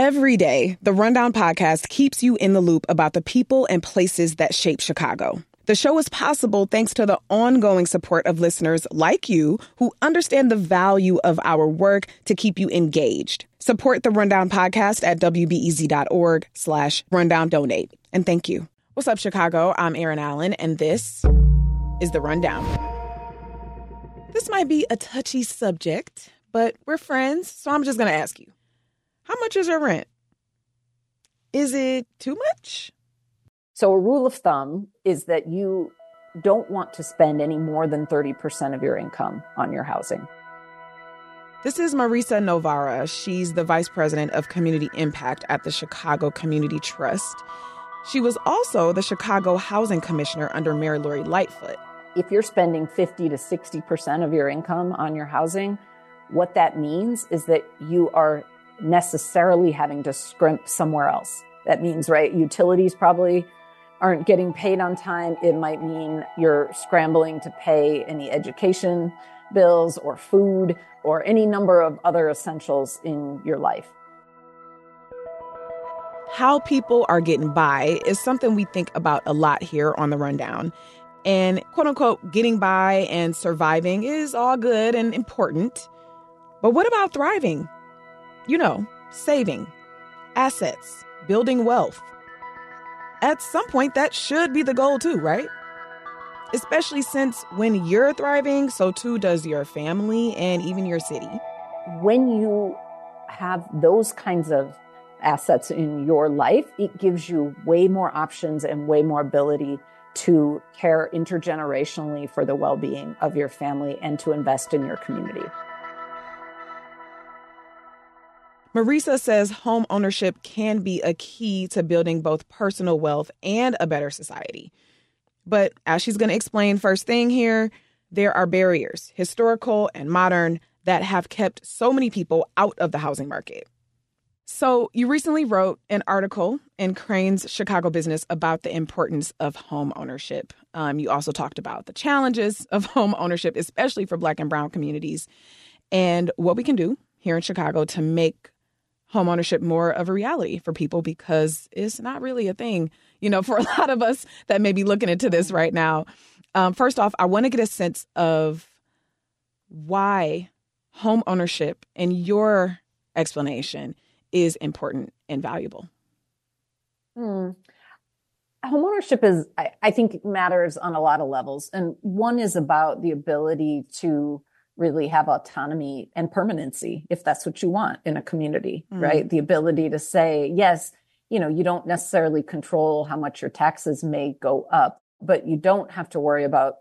Every day, the Rundown podcast keeps you in the loop about the people and places that shape Chicago. The show is possible thanks to the ongoing support of listeners like you who understand the value of our work to keep you engaged. Support the Rundown podcast at wbez.org slash rundown donate. And thank you. What's up, Chicago? I'm Erin Allen, and this is The Rundown. This might be a touchy subject, but we're friends, so I'm just going to ask you. How much is your rent? Is it too much? So, a rule of thumb is that you don't want to spend any more than 30% of your income on your housing. This is Marisa Novara. She's the Vice President of Community Impact at the Chicago Community Trust. She was also the Chicago Housing Commissioner under Mayor Lori Lightfoot. If you're spending 50 to 60% of your income on your housing, what that means is that you are necessarily having to scrimp somewhere else. That means, right, utilities probably aren't getting paid on time. It might mean you're scrambling to pay any education bills or food or any number of other essentials in your life. How people are getting by is something we think about a lot here on the rundown. And quote unquote, getting by and surviving is all good and important. But what about thriving? You know, saving, assets, building wealth. At some point, that should be the goal too, right? Especially since when you're thriving, so too does your family and even your city. When you have those kinds of assets in your life, it gives you way more options and way more ability to care intergenerationally for the well being of your family and to invest in your community. Marisa says home ownership can be a key to building both personal wealth and a better society. But as she's going to explain first thing here, there are barriers, historical and modern, that have kept so many people out of the housing market. So, you recently wrote an article in Crain's Chicago Business about the importance of home ownership. Um, you also talked about the challenges of home ownership, especially for Black and Brown communities, and what we can do here in Chicago to make homeownership more of a reality for people because it's not really a thing, you know, for a lot of us that may be looking into this right now. Um, first off, I want to get a sense of why home ownership and your explanation is important and valuable. Hmm. Homeownership is, I, I think, matters on a lot of levels. And one is about the ability to really have autonomy and permanency if that's what you want in a community, mm. right? The ability to say, yes, you know, you don't necessarily control how much your taxes may go up, but you don't have to worry about,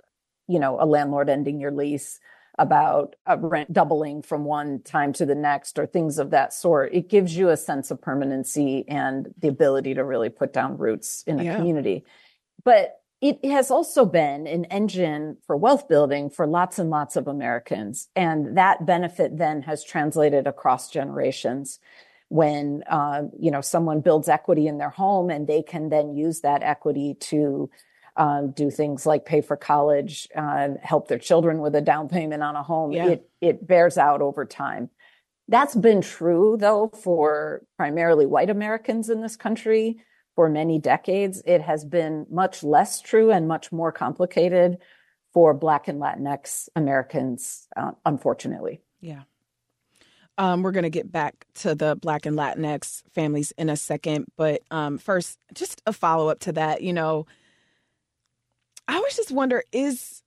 you know, a landlord ending your lease, about a rent doubling from one time to the next or things of that sort. It gives you a sense of permanency and the ability to really put down roots in a yeah. community. But it has also been an engine for wealth building for lots and lots of Americans. And that benefit then has translated across generations when, uh, you know, someone builds equity in their home and they can then use that equity to uh, do things like pay for college, uh, help their children with a down payment on a home. Yeah. It, it bears out over time. That's been true though for primarily white Americans in this country for many decades. It has been much less true and much more complicated for Black and Latinx Americans, uh, unfortunately. Yeah. Um, we're going to get back to the Black and Latinx families in a second. But um, first, just a follow up to that. You know, I always just wonder is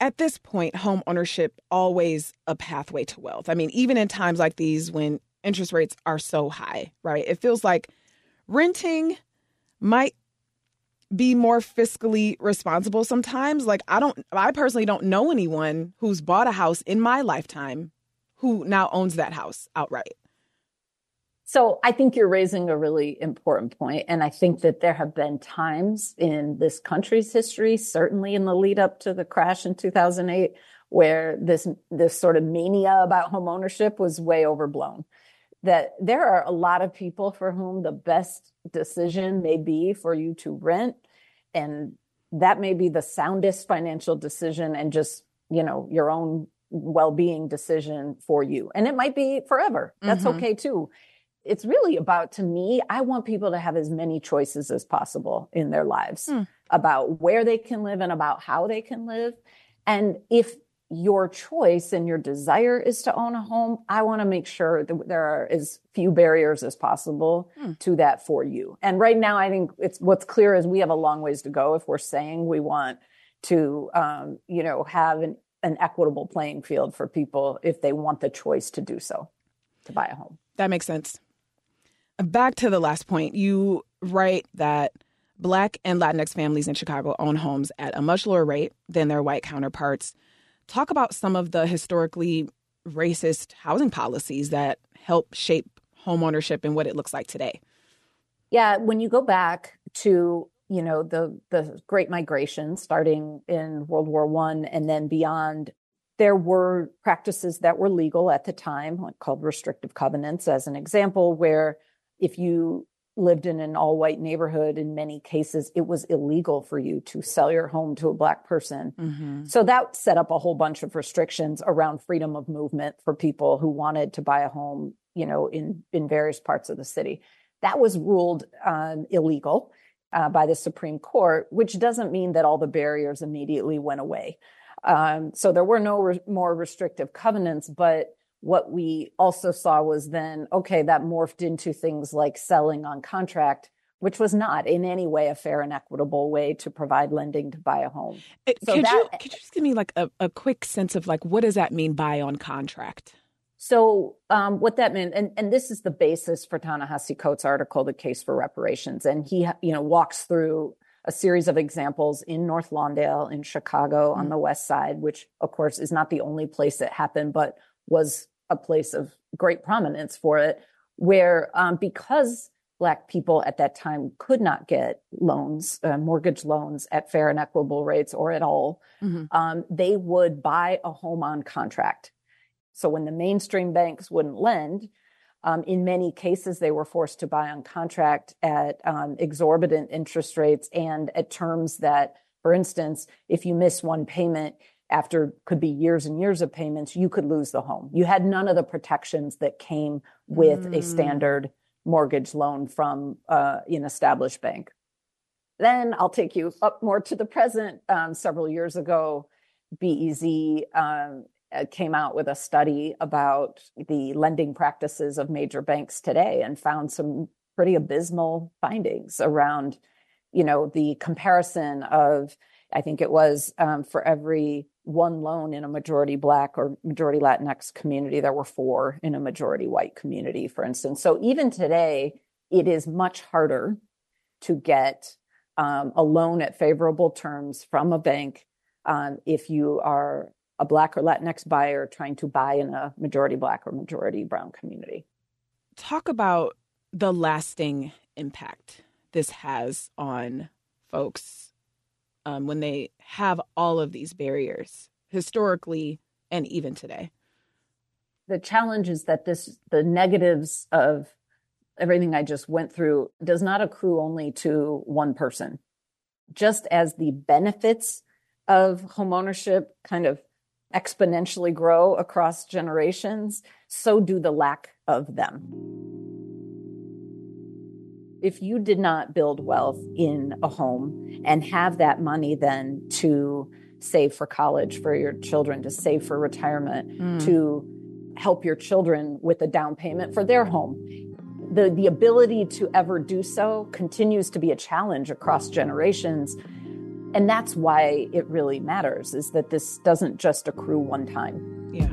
at this point, home ownership always a pathway to wealth? I mean, even in times like these when interest rates are so high, right? It feels like renting might be more fiscally responsible sometimes. Like I don't I personally don't know anyone who's bought a house in my lifetime who now owns that house outright. So I think you're raising a really important point and I think that there have been times in this country's history, certainly in the lead up to the crash in 2008 where this this sort of mania about home ownership was way overblown that there are a lot of people for whom the best decision may be for you to rent. And that may be the soundest financial decision and just you know your own well-being decision for you. And it might be forever. That's mm-hmm. okay too. It's really about to me i want people to have as many choices as possible in their lives mm. about where they can live and about how they can live. And if your choice and your desire is to own a home i want to make sure that there are as few barriers as possible mm. to that for you and right now i think it's what's clear is we have a long ways to go if we're saying we want to um, you know have an, an equitable playing field for people if they want the choice to do so to buy a home that makes sense back to the last point, you write that Black and Latinx families in Chicago own homes at a much lower rate than their white counterparts. Talk about some of the historically racist housing policies that help shape homeownership and what it looks like today. Yeah, when you go back to you know the the Great Migration, starting in World War One and then beyond, there were practices that were legal at the time, called restrictive covenants, as an example, where if you lived in an all white neighborhood, in many cases, it was illegal for you to sell your home to a black person. Mm-hmm. So that set up a whole bunch of restrictions around freedom of movement for people who wanted to buy a home, you know, in, in various parts of the city. That was ruled um, illegal uh, by the Supreme Court, which doesn't mean that all the barriers immediately went away. Um, so there were no re- more restrictive covenants, but what we also saw was then, okay, that morphed into things like selling on contract, which was not in any way a fair and equitable way to provide lending to buy a home. So could, that, you, could you just give me like a, a quick sense of like, what does that mean buy on contract? So um, what that meant, and, and this is the basis for Ta-Nehisi Coates' article, "The Case for Reparations," and he you know walks through a series of examples in North Lawndale, in Chicago, on the west side, which of course is not the only place it happened, but was a place of great prominence for it, where um, because Black people at that time could not get loans, uh, mortgage loans at fair and equitable rates or at all, mm-hmm. um, they would buy a home on contract. So when the mainstream banks wouldn't lend, um, in many cases, they were forced to buy on contract at um, exorbitant interest rates and at terms that, for instance, if you miss one payment, after could be years and years of payments, you could lose the home. You had none of the protections that came with mm. a standard mortgage loan from uh, an established bank. Then I'll take you up more to the present. Um, several years ago, BEZ um, uh, came out with a study about the lending practices of major banks today and found some pretty abysmal findings around, you know, the comparison of I think it was um, for every one loan in a majority Black or majority Latinx community, there were four in a majority white community, for instance. So even today, it is much harder to get um, a loan at favorable terms from a bank um, if you are a Black or Latinx buyer trying to buy in a majority Black or majority Brown community. Talk about the lasting impact this has on folks um, when they have all of these barriers historically and even today? The challenge is that this the negatives of everything I just went through does not accrue only to one person. Just as the benefits of homeownership kind of exponentially grow across generations, so do the lack of them if you did not build wealth in a home and have that money then to save for college for your children, to save for retirement, mm. to help your children with a down payment for their home. The, the ability to ever do so continues to be a challenge across generations. And that's why it really matters is that this doesn't just accrue one time. Yeah.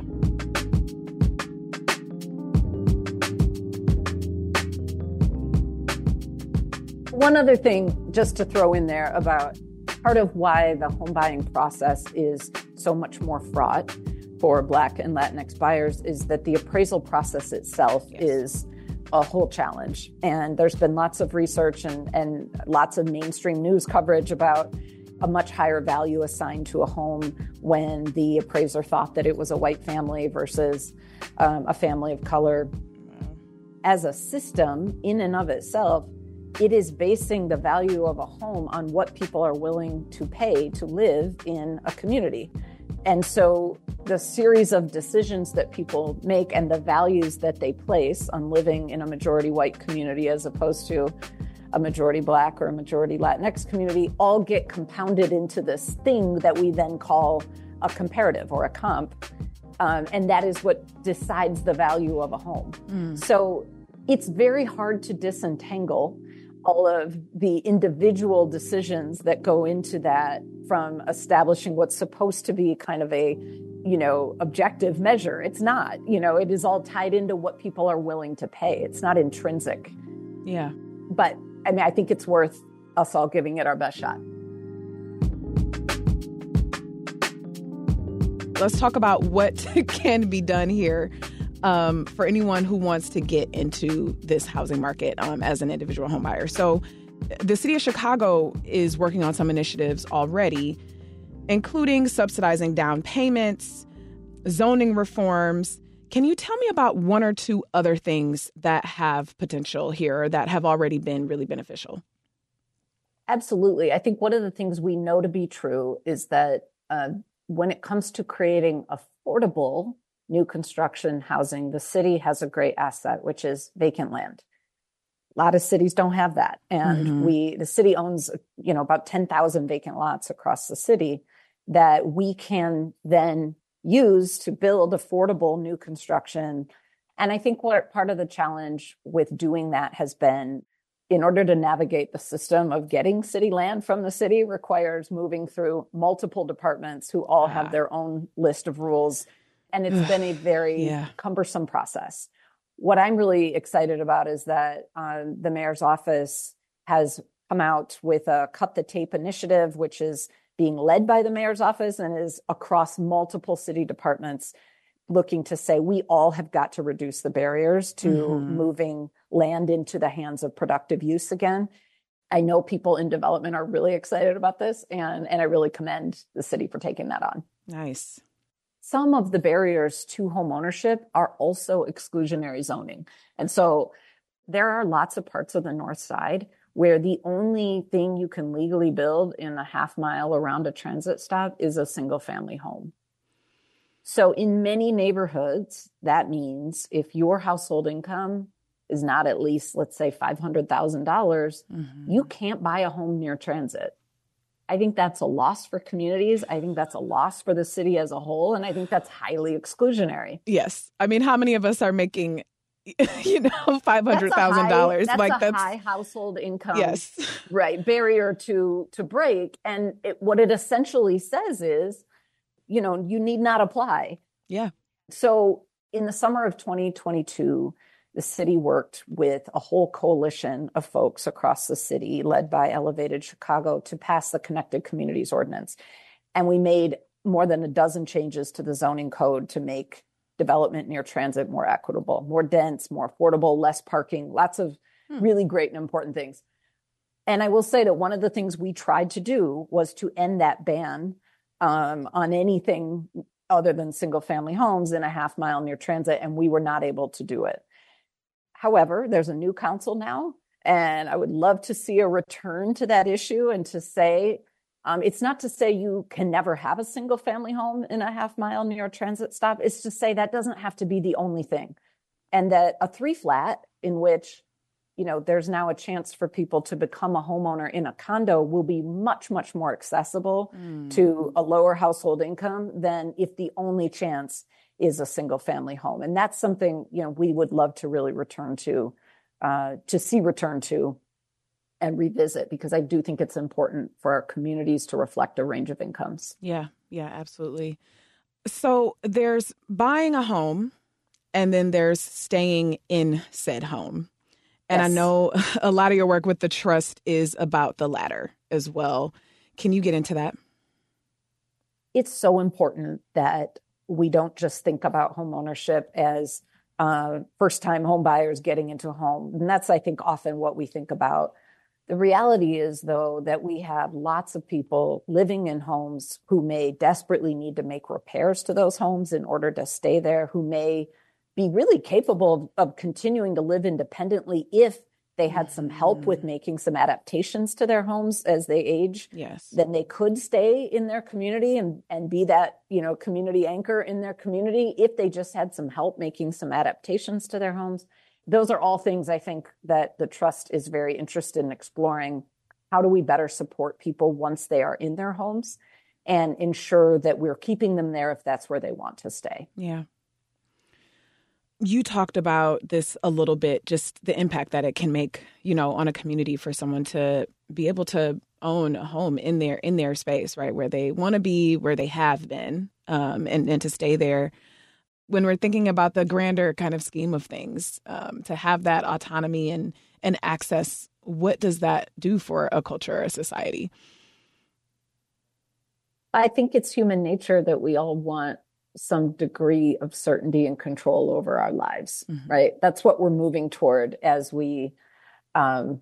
One other thing just to throw in there about part of why the home buying process is so much more fraught for Black and Latinx buyers is that the appraisal process itself yes. is a whole challenge. And there's been lots of research and, and lots of mainstream news coverage about a much higher value assigned to a home when the appraiser thought that it was a white family versus um, a family of color. As a system, in and of itself, it is basing the value of a home on what people are willing to pay to live in a community. And so the series of decisions that people make and the values that they place on living in a majority white community as opposed to a majority black or a majority Latinx community all get compounded into this thing that we then call a comparative or a comp. Um, and that is what decides the value of a home. Mm. So it's very hard to disentangle all of the individual decisions that go into that from establishing what's supposed to be kind of a you know objective measure. It's not you know it is all tied into what people are willing to pay. It's not intrinsic. Yeah. But i mean i think it's worth us all giving it our best shot. Let's talk about what can be done here um, for anyone who wants to get into this housing market um, as an individual home buyer. So, the city of Chicago is working on some initiatives already, including subsidizing down payments, zoning reforms. Can you tell me about one or two other things that have potential here that have already been really beneficial? Absolutely. I think one of the things we know to be true is that uh, when it comes to creating affordable new construction housing, the city has a great asset, which is vacant land. A lot of cities don't have that. And mm-hmm. we, the city owns, you know, about 10,000 vacant lots across the city that we can then use to build affordable new construction. And I think what part of the challenge with doing that has been in order to navigate the system of getting city land from the city requires moving through multiple departments who all have their own list of rules and it's been a very yeah. cumbersome process. What I'm really excited about is that uh, the mayor's office has come out with a cut the tape initiative, which is being led by the mayor's office and is across multiple city departments looking to say we all have got to reduce the barriers to mm-hmm. moving land into the hands of productive use again. I know people in development are really excited about this and and I really commend the city for taking that on. Nice some of the barriers to home ownership are also exclusionary zoning. And so there are lots of parts of the north side where the only thing you can legally build in a half mile around a transit stop is a single family home. So in many neighborhoods, that means if your household income is not at least, let's say, $500,000, dollars mm-hmm. you can't buy a home near transit. I think that's a loss for communities. I think that's a loss for the city as a whole. And I think that's highly exclusionary. Yes. I mean, how many of us are making, you know, five hundred thousand dollars? Like a that's high household income. Yes. Right. Barrier to to break. And it, what it essentially says is, you know, you need not apply. Yeah. So in the summer of 2022, the city worked with a whole coalition of folks across the city, led by Elevated Chicago, to pass the Connected Communities Ordinance. And we made more than a dozen changes to the zoning code to make development near transit more equitable, more dense, more affordable, less parking, lots of hmm. really great and important things. And I will say that one of the things we tried to do was to end that ban um, on anything other than single family homes in a half mile near transit, and we were not able to do it. However, there's a new council now, and I would love to see a return to that issue and to say um, it's not to say you can never have a single family home in a half mile near a transit stop. It's to say that doesn't have to be the only thing. And that a three flat in which, you know, there's now a chance for people to become a homeowner in a condo will be much, much more accessible mm. to a lower household income than if the only chance is a single family home. And that's something, you know, we would love to really return to, uh, to see return to and revisit because I do think it's important for our communities to reflect a range of incomes. Yeah, yeah, absolutely. So there's buying a home and then there's staying in said home. And yes. I know a lot of your work with the trust is about the latter as well. Can you get into that? It's so important that we don't just think about home ownership as uh, first time home buyers getting into a home. And that's, I think, often what we think about. The reality is, though, that we have lots of people living in homes who may desperately need to make repairs to those homes in order to stay there, who may be really capable of, of continuing to live independently if they had some help mm. with making some adaptations to their homes as they age, Yes. then they could stay in their community and, and be that, you know, community anchor in their community if they just had some help making some adaptations to their homes. Those are all things I think that the trust is very interested in exploring. How do we better support people once they are in their homes and ensure that we're keeping them there if that's where they want to stay? Yeah. You talked about this a little bit, just the impact that it can make, you know, on a community for someone to be able to own a home in their in their space, right, where they want to be, where they have been, um, and and to stay there. When we're thinking about the grander kind of scheme of things, um, to have that autonomy and and access, what does that do for a culture or a society? I think it's human nature that we all want some degree of certainty and control over our lives, Mhm. right? That's what we're moving toward as we um,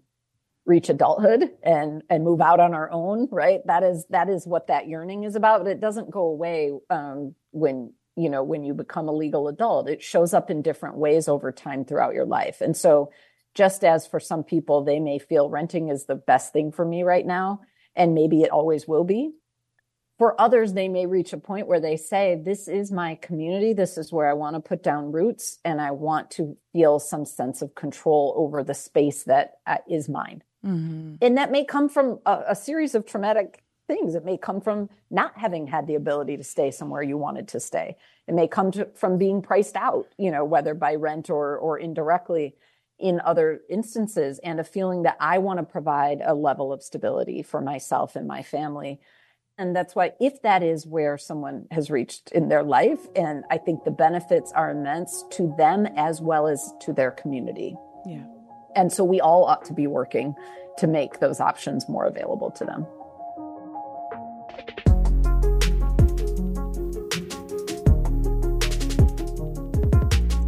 reach adulthood and and move out on our own, right? That is that is what that yearning is about. But it doesn't go away um, when you know when you become a legal adult. It shows up in different ways over time throughout your life, and so just as for some people they may feel renting is the best thing for me right now, and maybe it always will be for others, they may reach a point where they say, This is my community. This is where I want to put down roots, and I want to feel some sense of control over the space that uh, is mine. Mm-hmm. And that may come from a, a series of traumatic things. It may come from not having had the ability to stay somewhere you wanted to stay. It may come to, from being priced out, you know, whether by rent or, or indirectly in other instances, and a feeling that I want to provide a level of stability for myself and my family. And that's why, if that is where someone has reached in their life, and I think the benefits are immense to them as well as to their community. Yeah. And so we all ought to be working to make those options more available to them.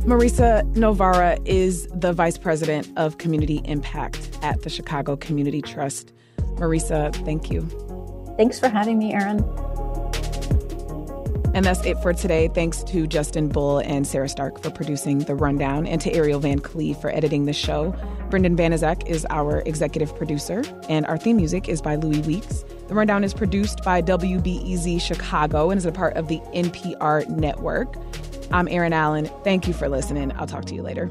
Marisa Novara is the Vice President of Community Impact at the Chicago Community Trust. Marisa, thank you. Thanks for having me, Erin. And that's it for today. Thanks to Justin Bull and Sarah Stark for producing The Rundown and to Ariel Van Cleve for editing the show. Brendan Banaszak is our executive producer, and our theme music is by Louis Weeks. The Rundown is produced by WBEZ Chicago and is a part of the NPR network. I'm Erin Allen. Thank you for listening. I'll talk to you later.